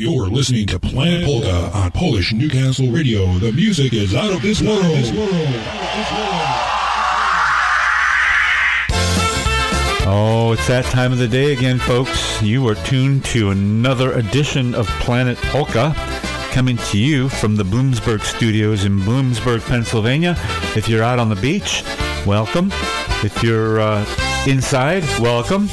You're listening to Planet Polka on Polish Newcastle Radio. The music is out of this world. Oh, it's that time of the day again, folks. You are tuned to another edition of Planet Polka, coming to you from the Bloomsburg studios in Bloomsburg, Pennsylvania. If you're out on the beach, welcome. If you're uh, inside, welcome.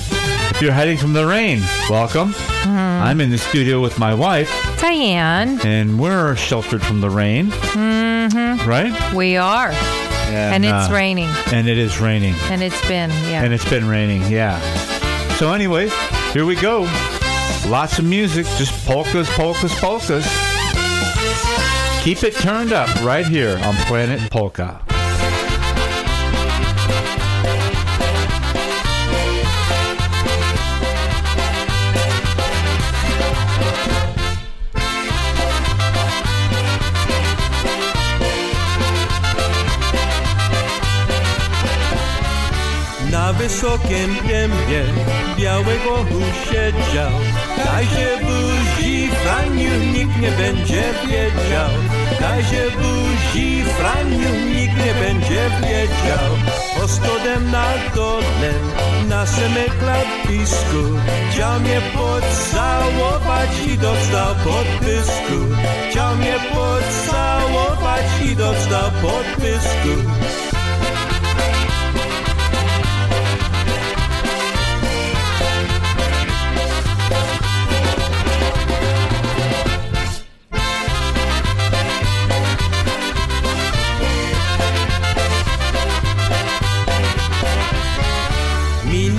If you're hiding from the rain, welcome. I'm in the studio with my wife, Diane, and we're sheltered from the rain, Mm-hmm. right? we are. And, it's uh, raining. And it is raining. And it's been, yeah. And it's been raining, yeah. So anyway, here we go. Lots of music, just polkas, polkas, polkas. Keep it turned up right here on Planet Polka. Wysokim dębie białego siedział Daj się buzi, Franiu, nikt nie będzie wiedział. Daj się buzi, Franiu, nikt nie będzie wiedział. Postodem na dole, na samym klapisku. Chciał mnie pocałować i dostał podpysku. Chciał mnie pocałować i dostał podpysku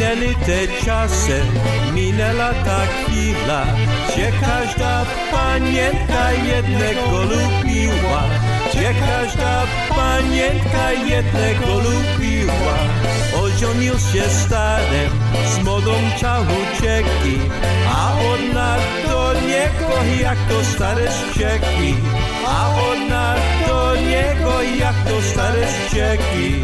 Te czasy, minęła ta chwila, gdzie każda panienka jednego lubiła, gdzie każda panienka jednego lubiła. Ożenił się starym, z młodą chciał ucieki, a ona do niego jak to stare ścieki, a ona do niego jak to stare ścieki.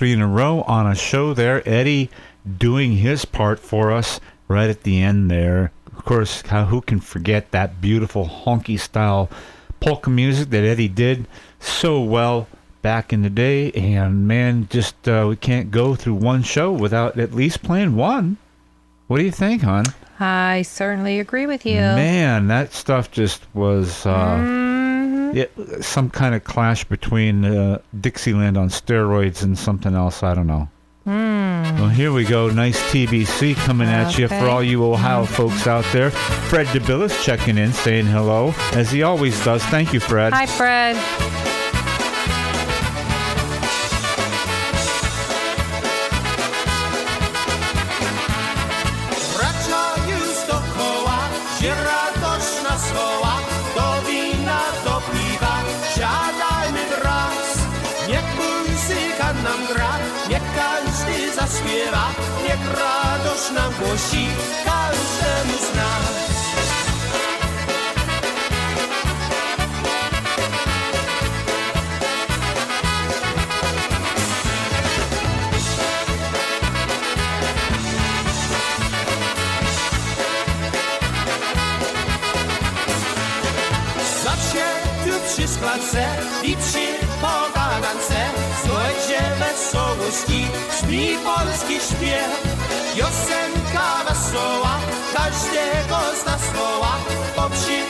Three in a row on a show there. Eddie doing his part for us right at the end there. Of course, how, who can forget that beautiful honky style polka music that Eddie did so well back in the day? And man, just uh, we can't go through one show without at least playing one. What do you think, hon? I certainly agree with you. Man, that stuff just was uh, Mhm. yeah, some kind of clash between uh, Dixieland on steroids and something else. I don't know. Well, here we go. Nice TBC coming at you for all you Ohio folks out there. Fred DeBillis checking in, saying hello, as he always does. Thank you, Fred. Hi, Fred. しい kościoła, każdego z nas po wsi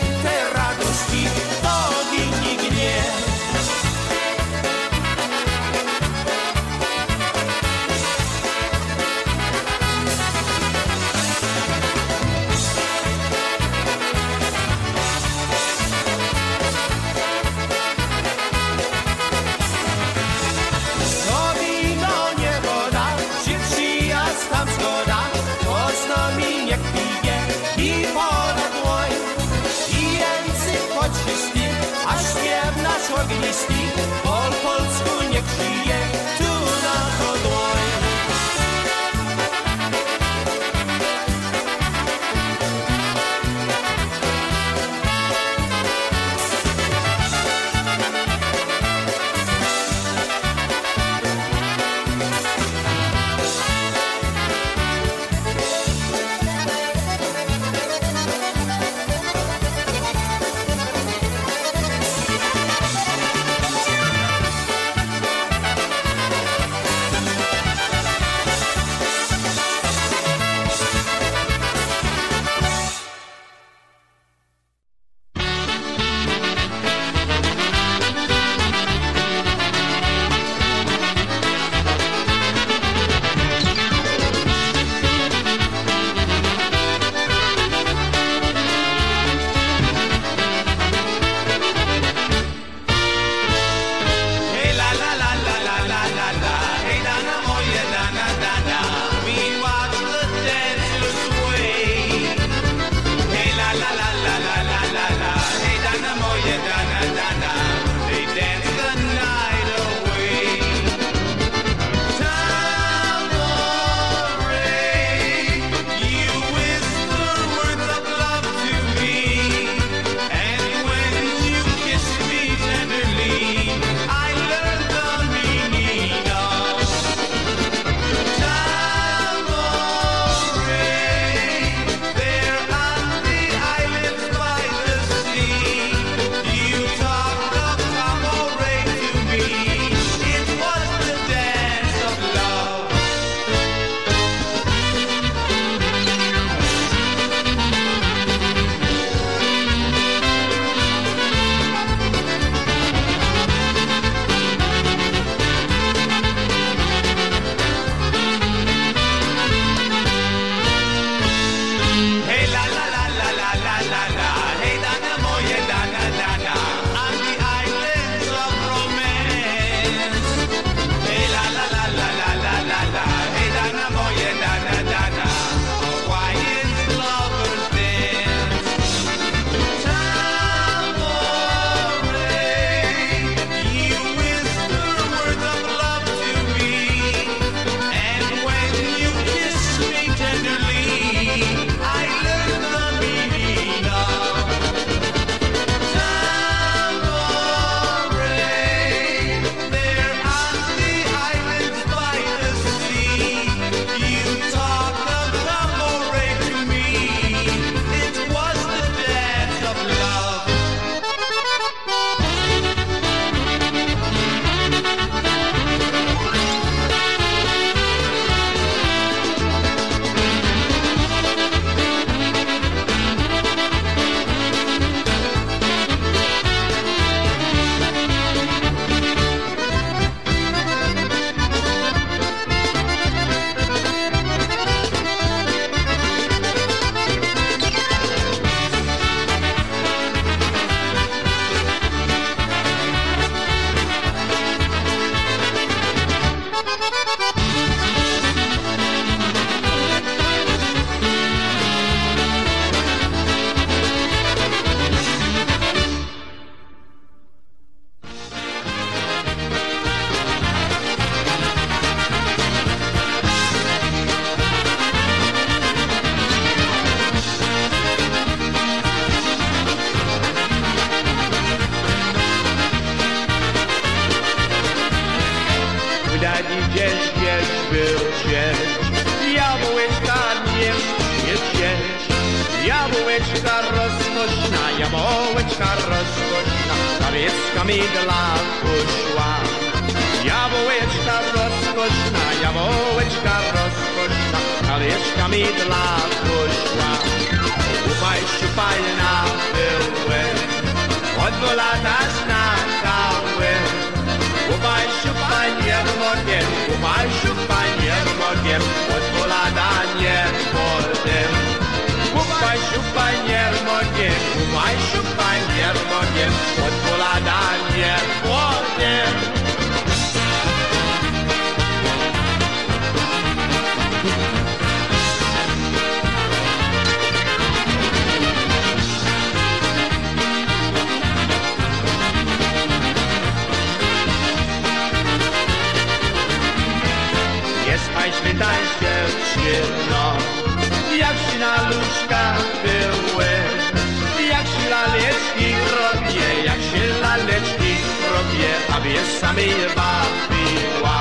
zamiewa piła.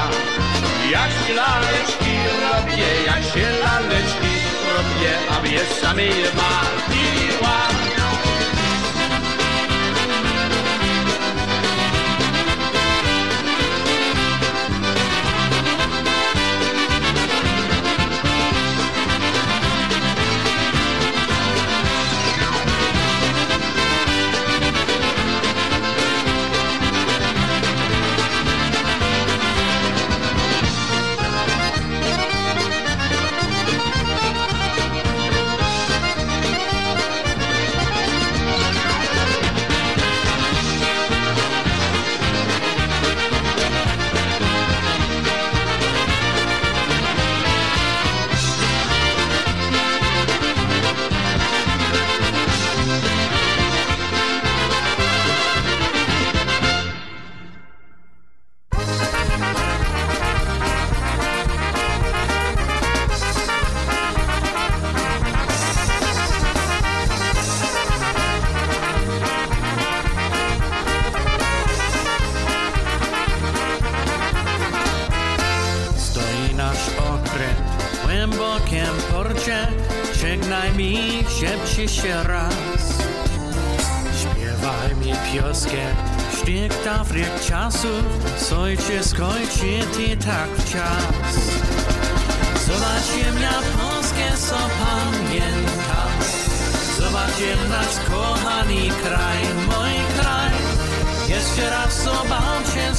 Jak się laleczki robię, jak się laleczki robię, a mnie zamiewa piła.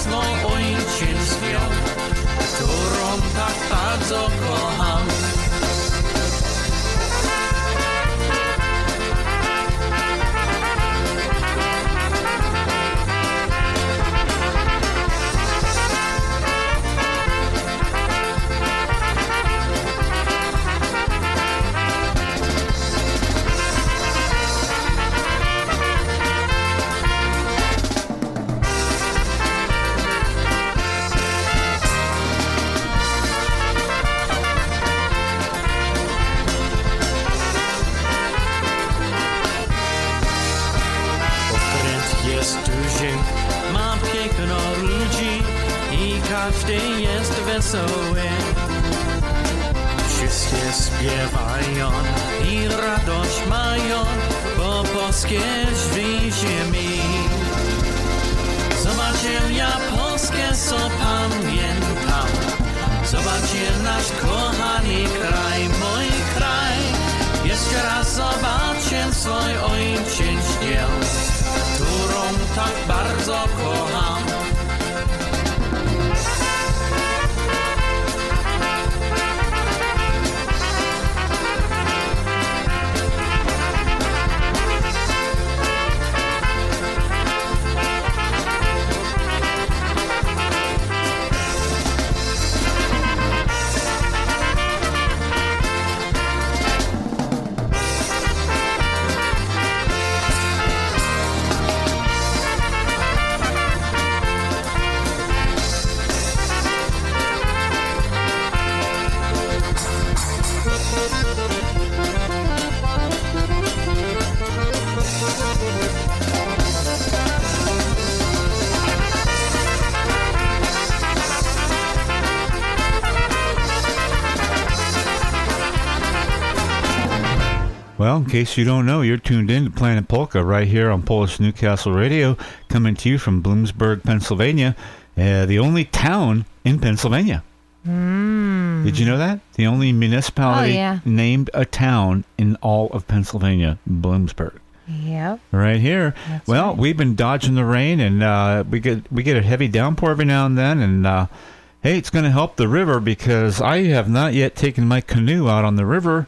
mocno ojciec świat, którą tak bardzo kocha. Case you don't know, you're tuned in to Planet Polka right here on Polish Newcastle Radio, coming to you from Bloomsburg, Pennsylvania, uh, the only town in Pennsylvania. Did you know that? The only municipality Oh, yeah. named a town in all of Pennsylvania, Bloomsburg. Yep. Right here. That's well, right. we've been dodging the rain, and uh, we get we get a heavy downpour every now and then. And uh, hey, it's going to help the river because I have not yet taken my canoe out on the river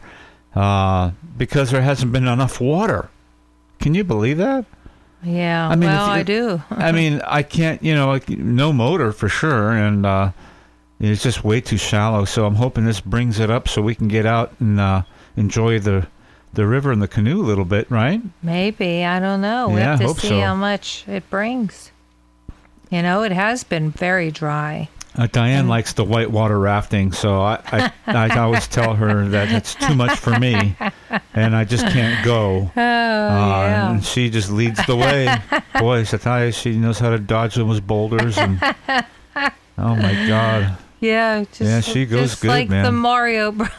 uh, because there hasn't been enough water. Can you believe that? Yeah. I mean, well, you- I do. I mean, I can't. You know, like no motor for sure, and uh, it's just way too shallow. So I'm hoping this brings it up so we can get out and uh, enjoy the the river and the canoe a little bit, right? Maybe. I don't know. We Yeah, have to see so. how much it brings. You know, it has been very dry. Uh, Diane likes the whitewater rafting, so I, I, I always tell her that it's too much for me, and I just can't go. Oh, Uh, yeah. And she just leads the way. Boy, Sataya, she knows how to dodge those boulders. And, oh my God, Yeah, just, Yeah, she goes just good, like the man. Mario brother.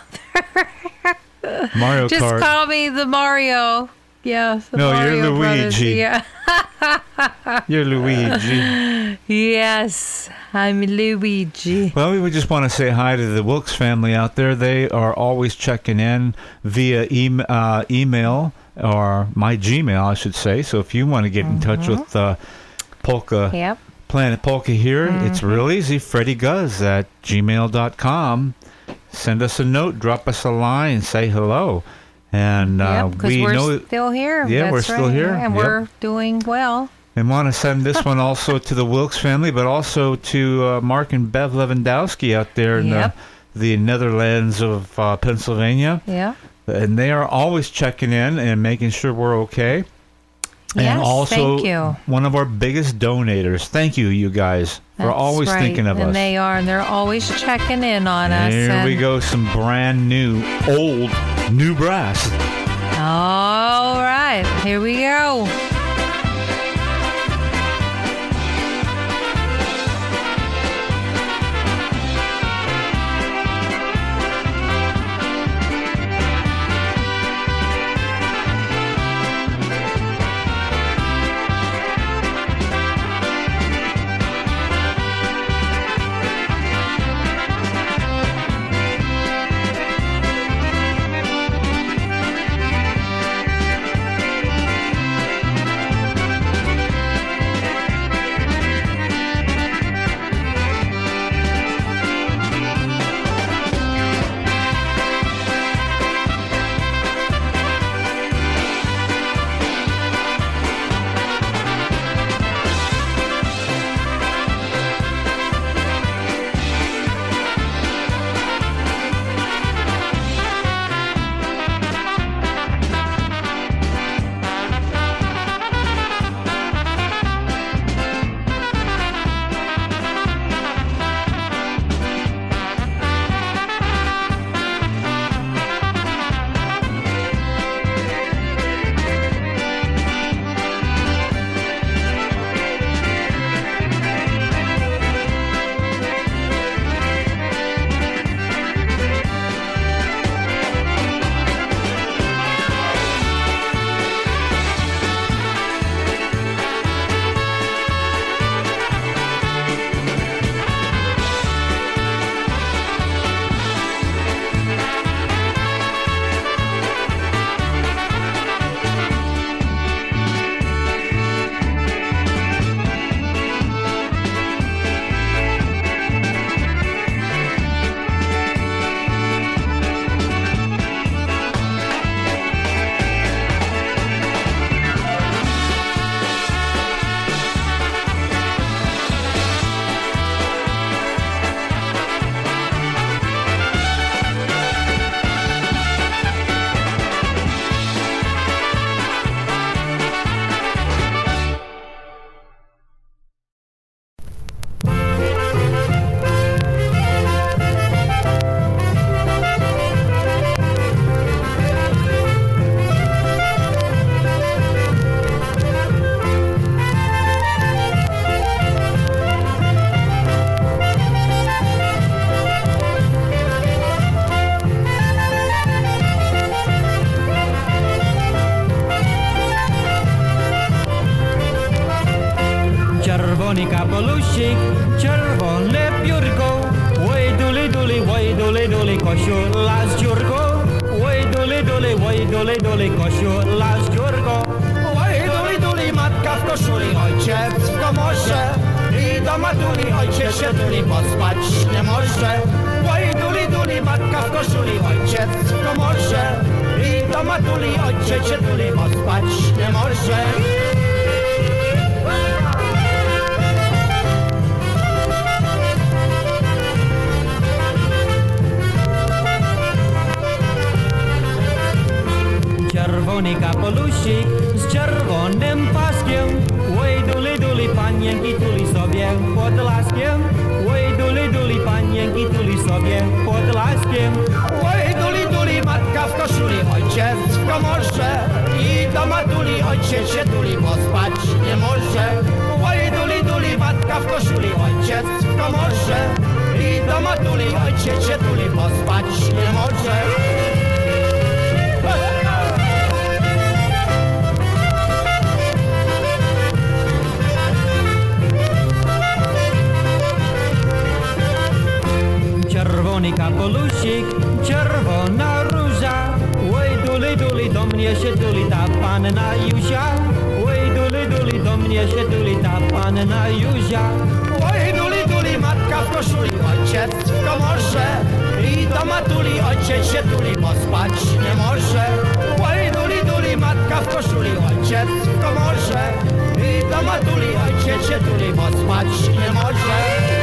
Mario Just Kart. call me the Mario. Yeah, the No, you're Mario Brothers. Luigi. Yeah. You're Luigi. Yes, I'm Luigi. Well, we would just want to say hi to the Wilkes family out there. They are always checking in via e- uh, email or my Gmail, I should say. So if you want to get in touch with uh, Polka Yep. Planet Polka here, it's real easy. Freddie Guz at gmail.com. Send us a note, drop us a line, say hello. And uh, yep, we we're know still here. Yeah, we're still right, here. And Yep. we're doing well. and want to send this one also to the Wilkes family, but also to uh, Mark and Bev Lewandowski out there in Yep. the, the Netherlands of uh, Pennsylvania. Yeah. And they are always checking in and making sure we're okay. And Yes, also one of our biggest donators. Thank you, you guys, for That's always right. thinking of and us. they are, and they're always checking in on us. Here and, we go, some brand new, old, new brass. All right, here we go. koşu laz curgo Oy dole dole oy dole dole koşu laz curgo Oy dole dole matka w koszuli ojciec w komorze I do matuli ojciec się tuli bo spać nie może Oy dole dole matka w koszuli ojciec w komorze I do matuli ojciec się tuli bo spać nie może Czerwony kapelusik z czerwonym paskiem. Oj duli duli panienki tuli sobie pod laskiem. Oj duli duli panienki tuli sobie pod laskiem. Oj duli duli matka w koszuli, ojciec w komorze. I do matuli ojciec się tuli, bo spać nie może. Oj duli duli matka w koszuli, ojciec w komorze. I do matuli ojciec się tuli, bo spać nie może Czerwony kapelusik, czerwona róża. Oj duli duli do mnie się tuli ta panna Józia. Oj duli duli do mnie się tuli ta panna Józia. Oj duli duli matka w koszuli, ojciec w komorze I do matuli ojciec się tuli, bo spać nie może. Oj duli duli matka w koszuli, ojciec w komorze I do matuli ojciec się tuli, bo spać nie może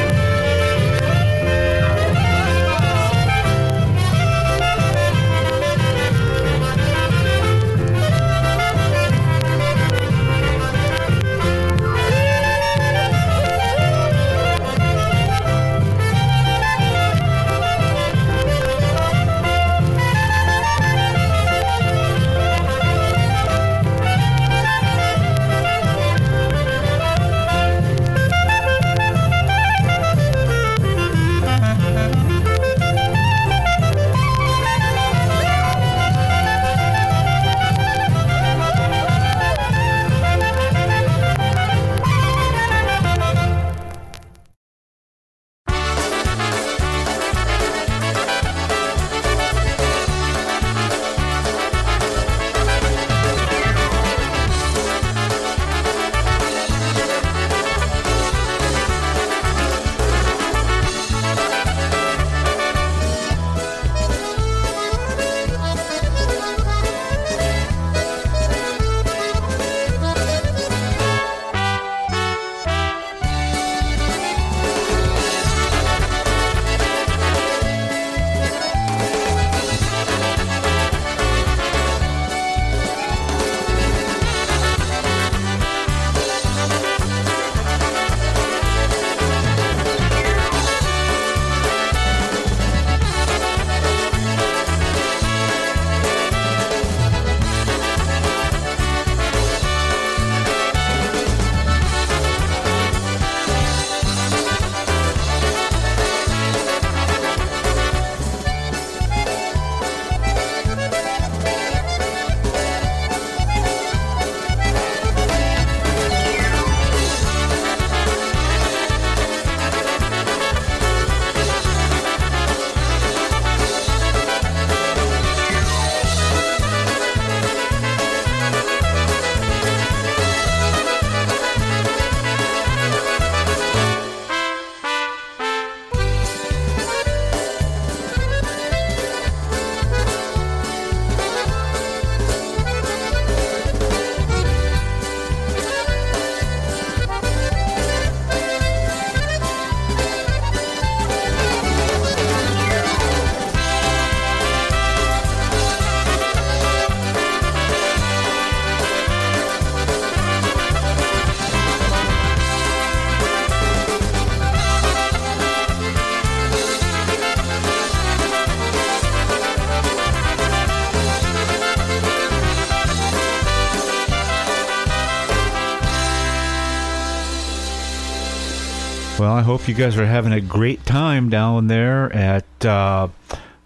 hope you guys are having a great time down there at uh,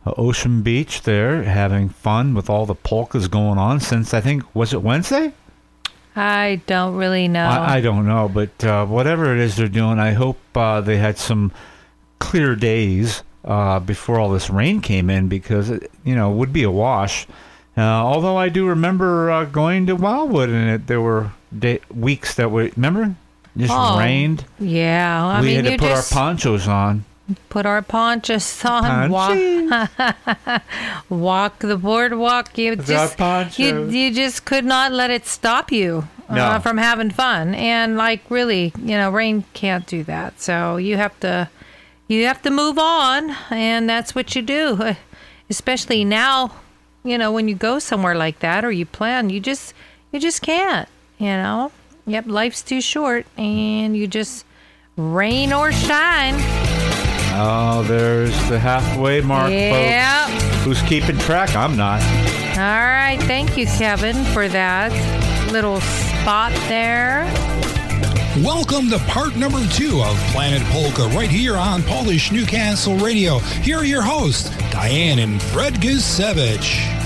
Ocean Beach there, having fun with all the polkas going on since I think, was it Wednesday? I don't really know. I, I don't know, but uh, whatever it is they're doing, I hope uh, they had some clear days uh, before all this rain came in because it, you know it would be a wash. Uh, although I do remember uh, going to Wildwood and it, there were day, weeks that were remember just Oh, rained. yeah, I we mean, had to put just our ponchos on. put our ponchos on, walk, walk the boardwalk. You just, you, you just could not let it stop you uh, from having fun. And like, really, you know, rain can't do that. So you have to, you have to move on, and that's what you do. Uh, Especially now, you know, when you go somewhere like that or you plan, you just, you just can't. You know, yep, life's too short, and you just rain or shine. Oh, there's the halfway mark, Yeah. folks. Who's keeping track? I'm not. All right. Thank you, Kevin, for that little spot there. Welcome to part number two of Planet Polka right here on Polish Newcastle Radio. Here are your hosts, Diane and Fred Guzevich.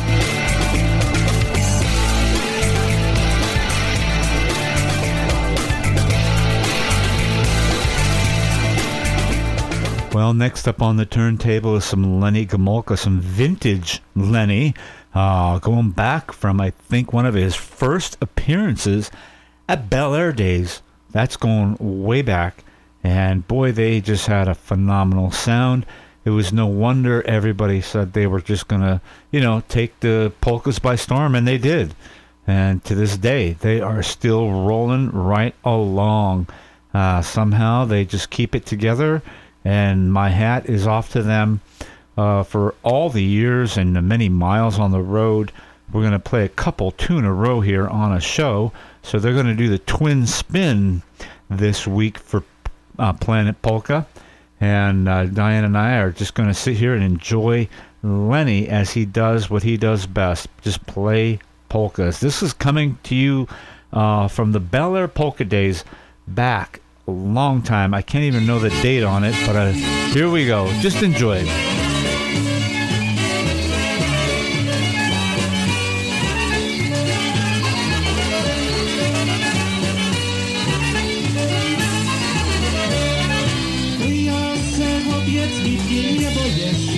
Well, next up on the turntable is some Lenny Gomolka, some vintage Lenny, uh, going back from, I think, one of his first appearances at Bel Air Days. That's going way back. And boy, they just had a phenomenal sound. It was no wonder everybody said they were just going to, you know, take the polkas by storm, and they did. And to this day, they are still rolling right along. Uh, somehow they just keep it together, and my hat is off to them uh, for all the years and the many miles on the road. We're going to play a couple two in a row here on a show. So they're going to do the twin spin this week for uh, Planet Polka. And uh, Diane and I are just going to sit here and enjoy Lenny as he does what he does best just play polkas. This is coming to you uh, from the Bel Air Polka Days back a long time. I can't even know the date on it, but uh, here we go. Just enjoy it. Ja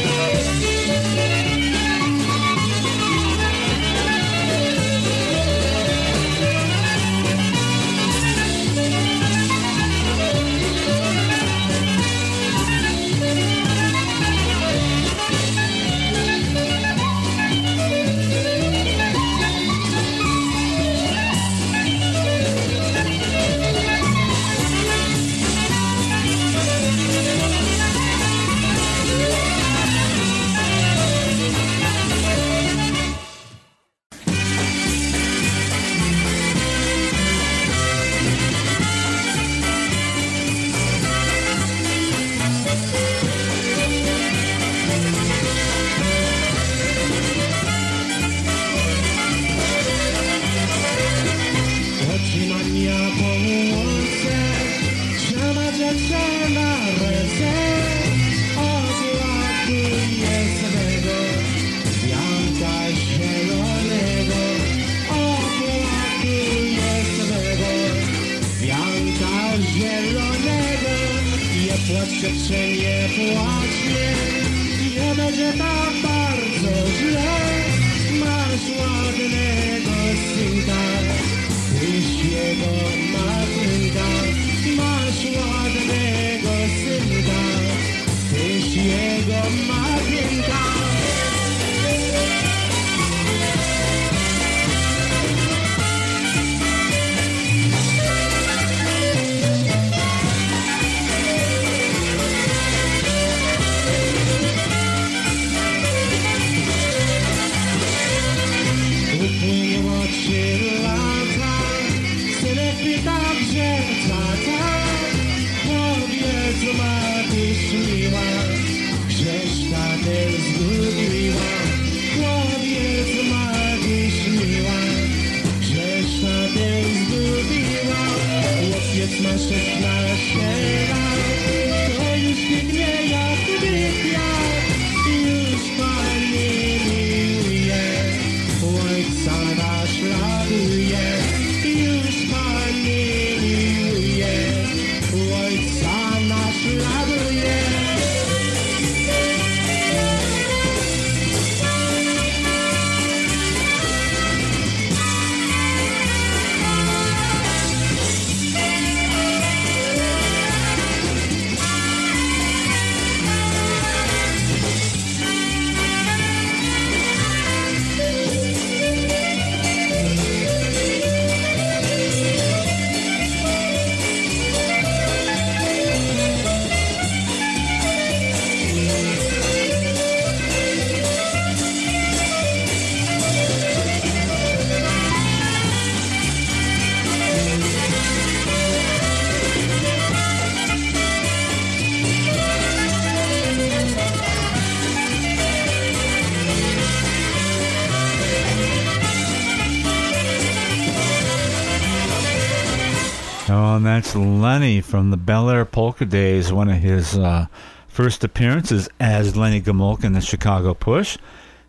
that's Lenny from the Bel Air Polka Days, one of his uh, first appearances as Lenny Gomolka in the Chicago Push.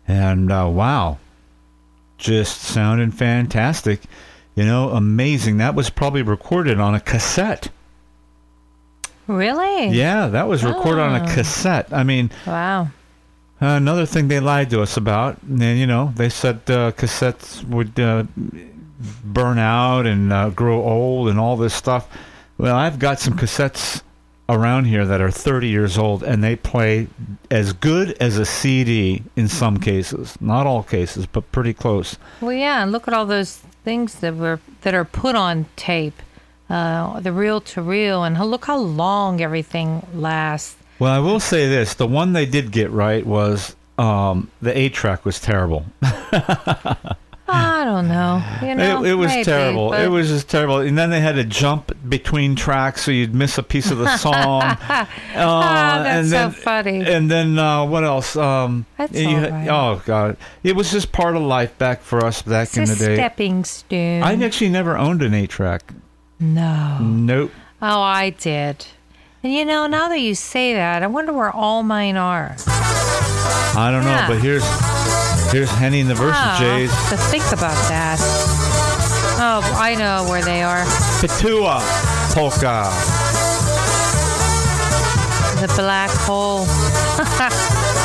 And uh, wow, just sounding fantastic. You know, amazing. That was probably recorded on a cassette. Really? Yeah, that was recorded on a Oh. cassette. I mean, Wow. Another thing they lied to us about, and you know, they said uh, cassettes would uh, burn out and uh, grow old and all this stuff. Well, I've got some cassettes around here that are 30 years old, and they play as good as a CD in some cases. Not all cases, but pretty close. Well, yeah. and Look at all those things that were that are put on tape, uh, the reel to reel, and look how long everything lasts. Well, I will say this: the one they did get right was um, the eight track was terrible. Don't know. You know, it, it was maybe, terrible. but- It was just terrible. And then they had to jump between tracks so you'd miss a piece of the song. uh, Ah, that's and so then, funny. And then uh, what else? Um, That's you all right. Oh god, it was just part of life back for us back It's in the day. stepping stone. I actually never owned an eight track. no. Nope. Oh, I did. And you know, now that you say that, I wonder where all mine are. I don't Yeah. know, but here's here's Henny and the Versa Ah, Jays. To think about that. Oh, I know where they are. Patua polka. The black hole.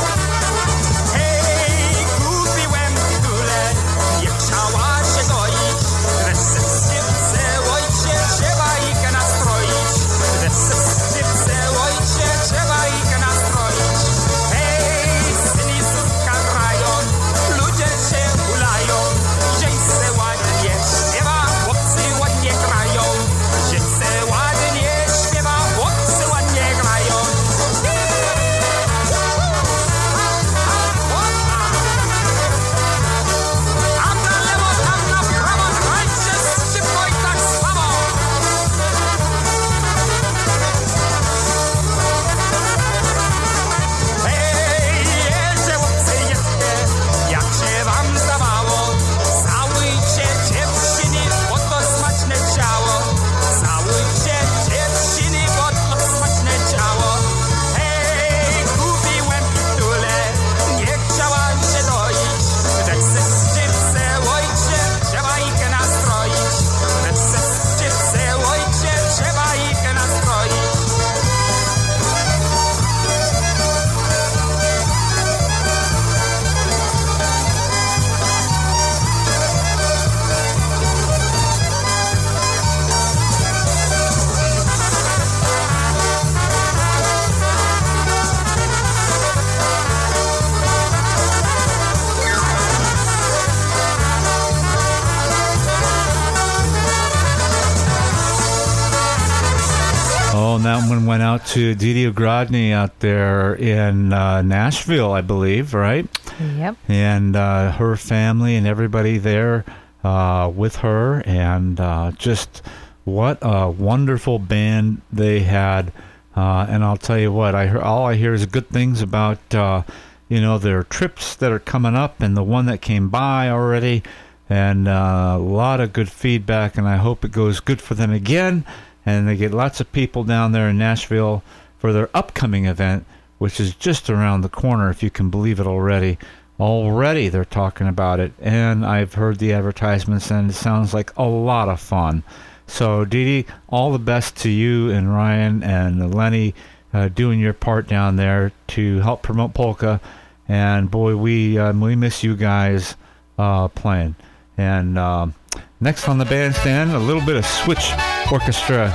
to Didi Ogrodny out there in uh, Nashville, I believe, right? Yep. and uh, her family and everybody there uh, with her, and uh, just what a wonderful band they had. Uh, and I'll tell you what, I hear, all I hear is good things about uh, you know their trips that are coming up, and the one that came by already, and uh, a lot of good feedback. And I hope it goes good for them again, and they get lots of people down there in Nashville for their upcoming event, which is just around the corner, if you can believe it already. Already they're talking about it, and I've heard the advertisements, and it sounds like a lot of fun. So, Dee Dee, all the best to you and Ryan and Lenny uh, doing your part down there to help promote polka. And boy, we um, we miss you guys uh, playing. And um, next on the bandstand, a little bit of Switch Orchestra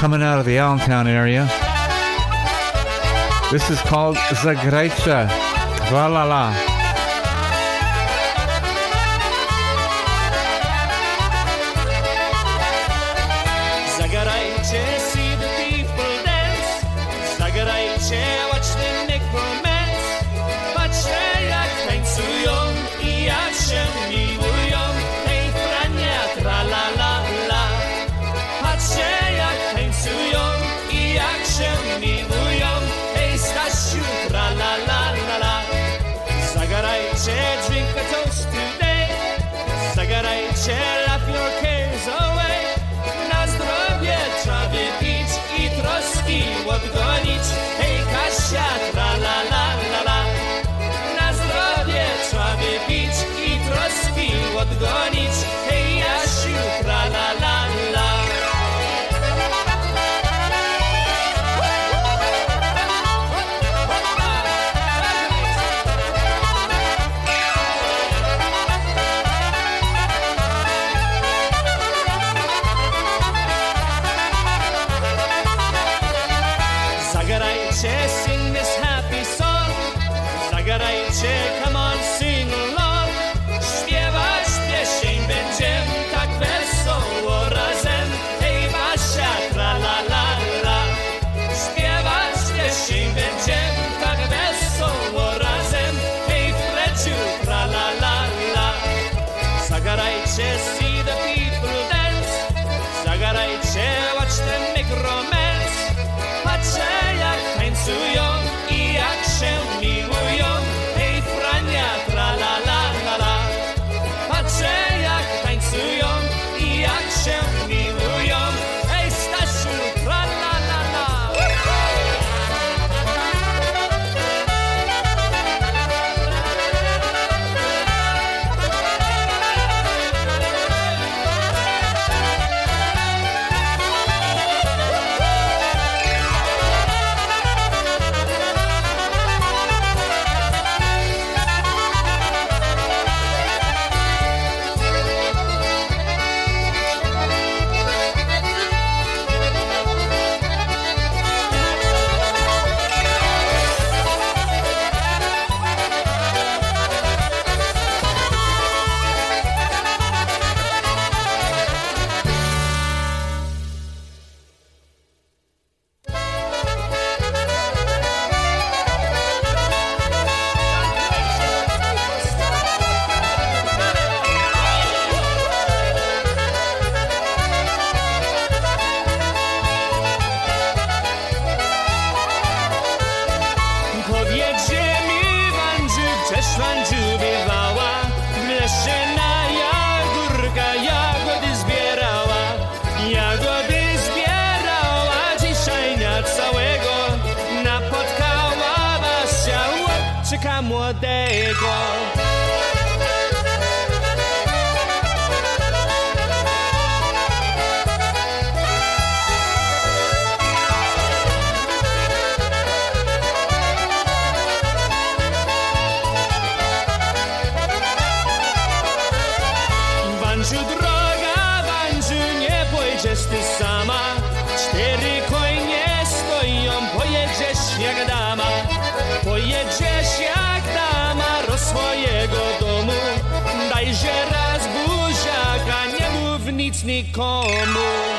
coming out of the Allentown area. This is called Zagrajca. La la la. Mów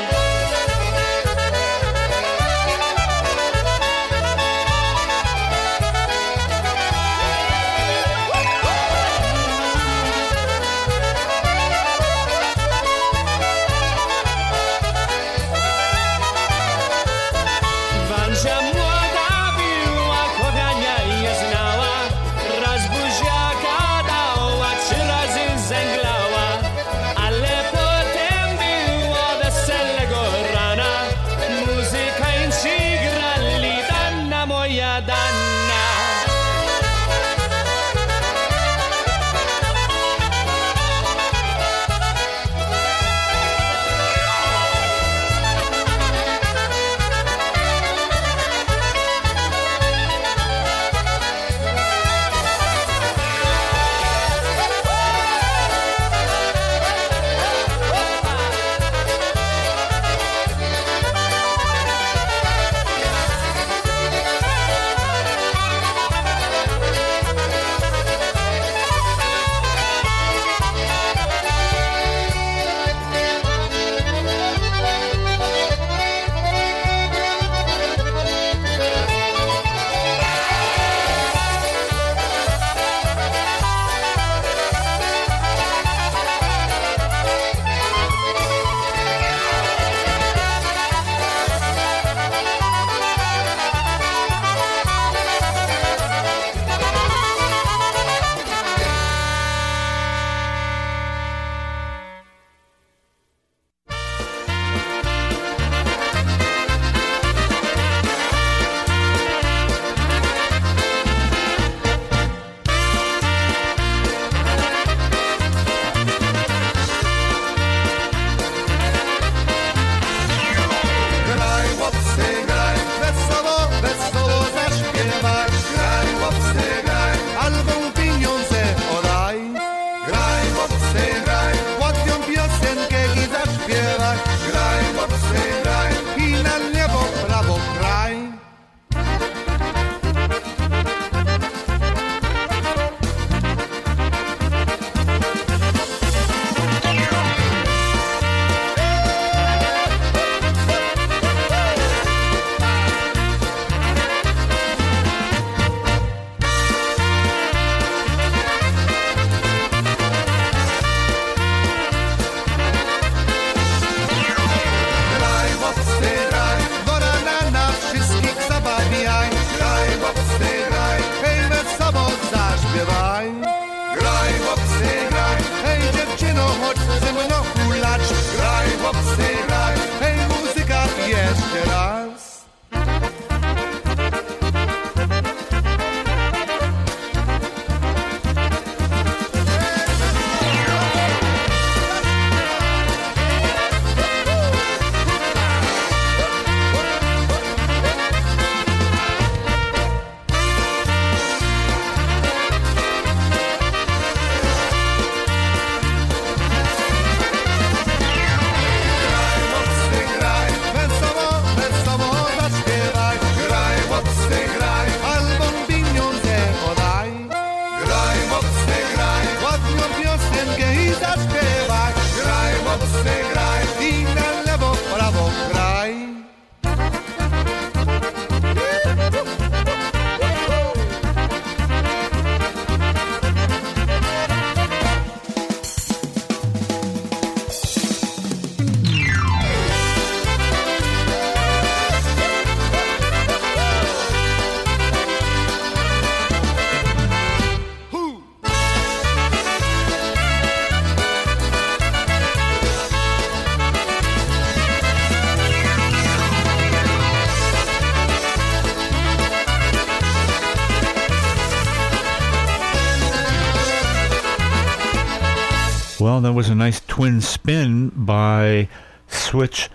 twin spin by Switch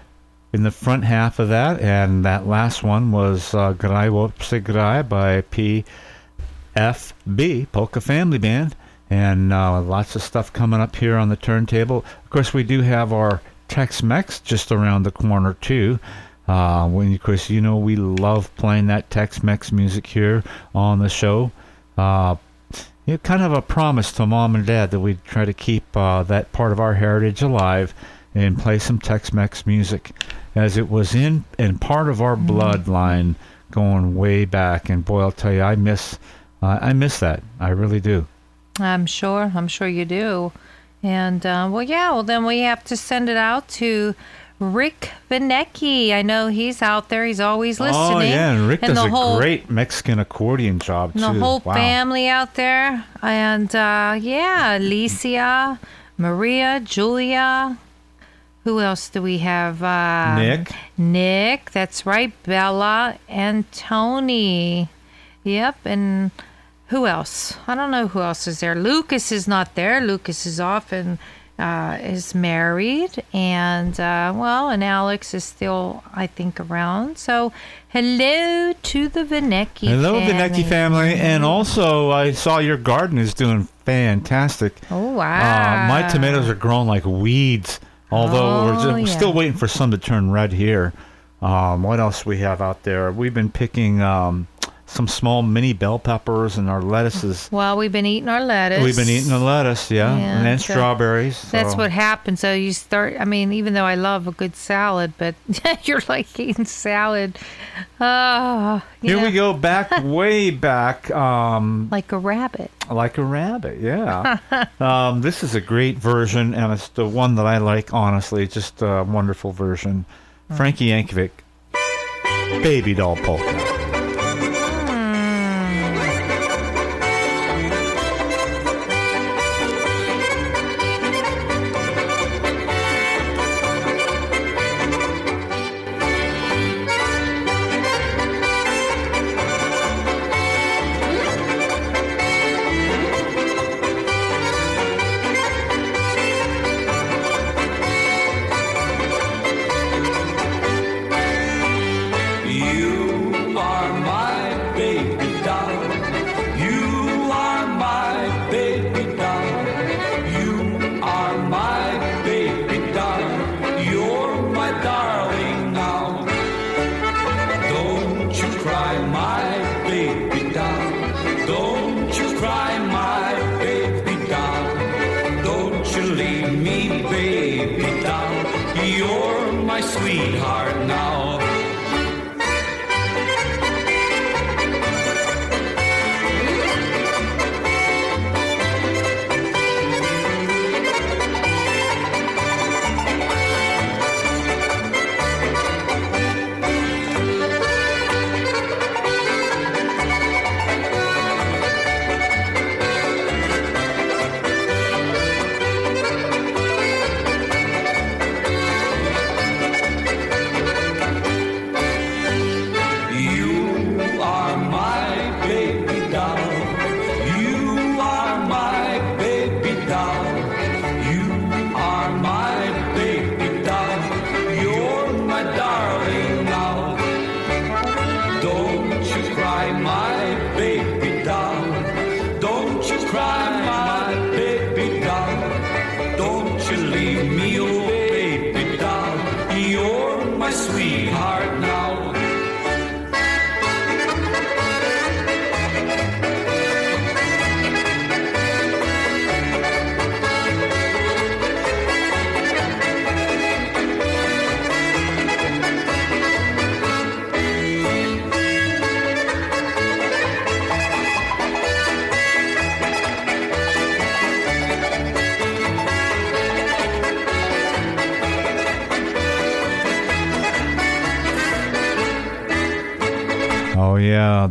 in the front half of that, and that last one was uh, Grai Wopse by PFB, Polka Family Band, and uh, lots of stuff coming up here on the turntable. Of course, we do have our Tex-Mex just around the corner, too. Uh, when, of course, you know we love playing that Tex-Mex music here on the show. Uh, you know, kind of a promise to mom and dad that we'd try to keep uh, that part of our heritage alive and play some Tex-Mex music, as it was in and part of our bloodline going way back. And boy, I'll tell you, I miss, uh, I miss that. I really do. I'm sure. I'm sure you do. And uh, well, yeah. Well, then we have to send it out to Rick Vinecki. I know he's out there. He's always listening. Oh yeah, and Rick does the a whole, great Mexican accordion job and too. the whole wow. family out there. And uh, yeah, Alicia, Maria, Julia. Who else do we have? Uh, Nick. Nick. That's right. Bella and Tony. Yep. And who else? I don't know who else is there. Lucas is not there. Lucas is off and uh, is married, and uh, well, and Alex is still, I think, around. So, hello to the Vinecki. Hello, family. Vinecki family, and also I saw your garden is doing fantastic. Oh wow! Uh, my tomatoes are growing like weeds. Although we're, Oh, just, we're yeah. still waiting for some to turn red here. Um, what else we have out there? We've been picking um, some small mini bell peppers and our lettuces. Well, we've been eating our lettuce. We've been eating the lettuce, yeah, Yeah, and then so strawberries. That's what happens. So you start. I mean, even though I love a good salad, but you're like eating salad. Oh, Here yeah, we go back, way back, um, Like a rabbit. like a rabbit. Yeah. um, this is a great version, and it's the one that I like. Honestly, just a wonderful version. Frankie Yankovic, Baby Doll Polka.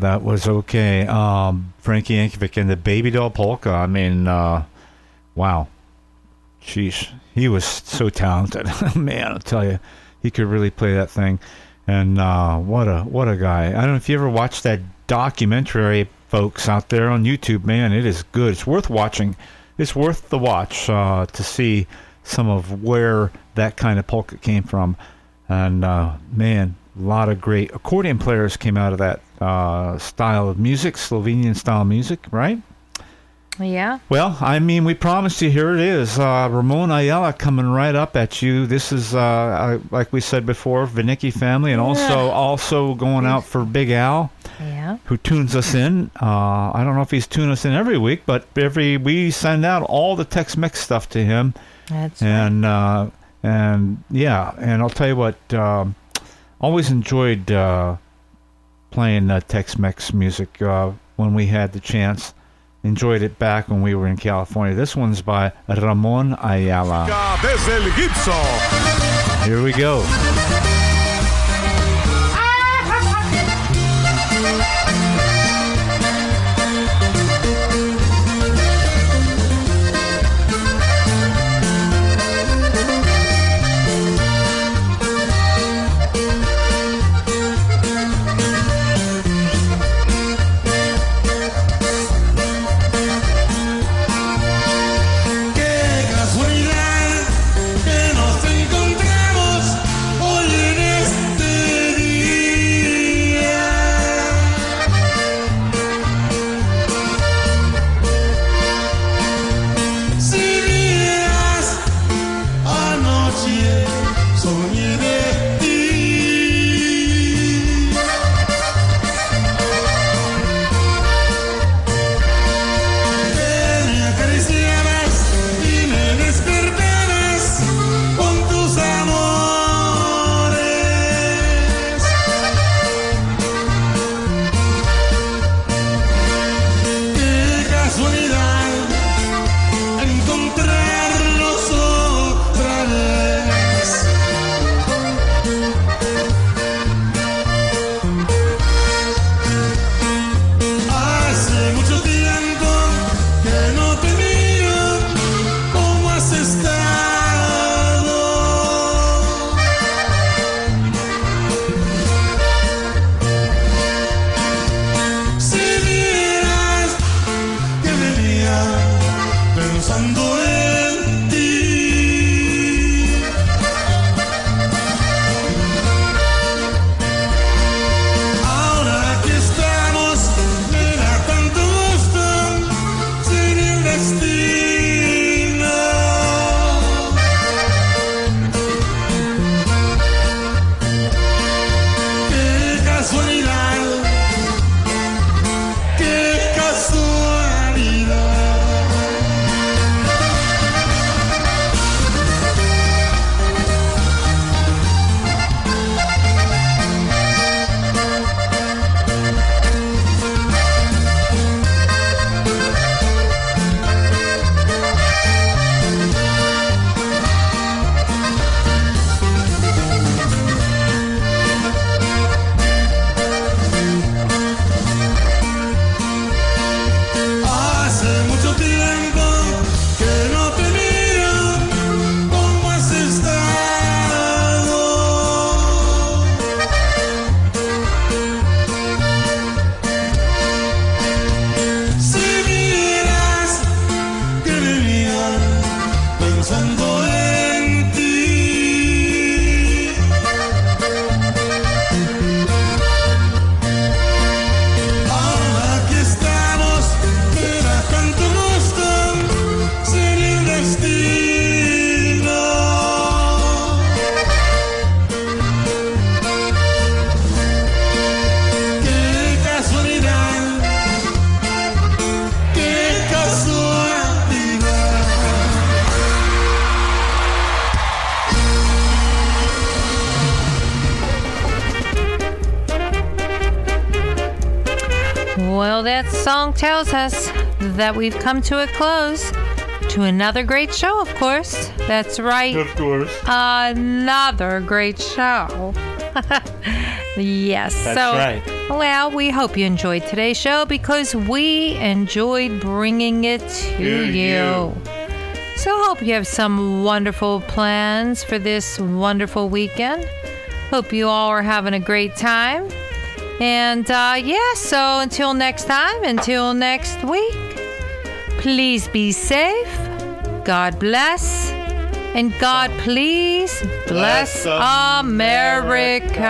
That was okay. Um, Frankie Yankovic and the Baby Doll Polka. I mean, uh, wow. Sheesh. He was so talented. Man, I'll tell you. He could really play that thing. And uh, what a what a guy. I don't know if you ever watched that documentary, folks, out there on YouTube. Man, it is good. It's worth watching. It's worth the watch uh, to see some of where that kind of polka came from. And uh, man, a lot of great accordion players came out of that uh, style of music, Slovenian style music, right? Yeah. Well, I mean, we promised you. Here it is, uh, Ramon Ayala coming right up at you. This is, uh, like we said before, Vinicki family, and also also going out for Big Al, Yeah. who tunes us in. Uh, I don't know if he's tuning us in every week, but every we send out all the Tex-Mex stuff to him, That's and uh, and yeah, and I'll tell you what, um, always enjoyed uh, playing uh, Tex-Mex music uh, when we had the chance. Enjoyed it back when we were in California. This one's by Ramon Ayala. Desde el Gibson. Here we go. Us that we've come to a close to another great show, of course. That's right. Of course. Another great show. yes. That's so right. Well, we hope you enjoyed today's show because we enjoyed bringing it to, To you. you. So, hope you have some wonderful plans for this wonderful weekend. Hope you all are having a great time. And uh, yeah, so until next time, until next week, please be safe. God bless. And God, please bless Bless America.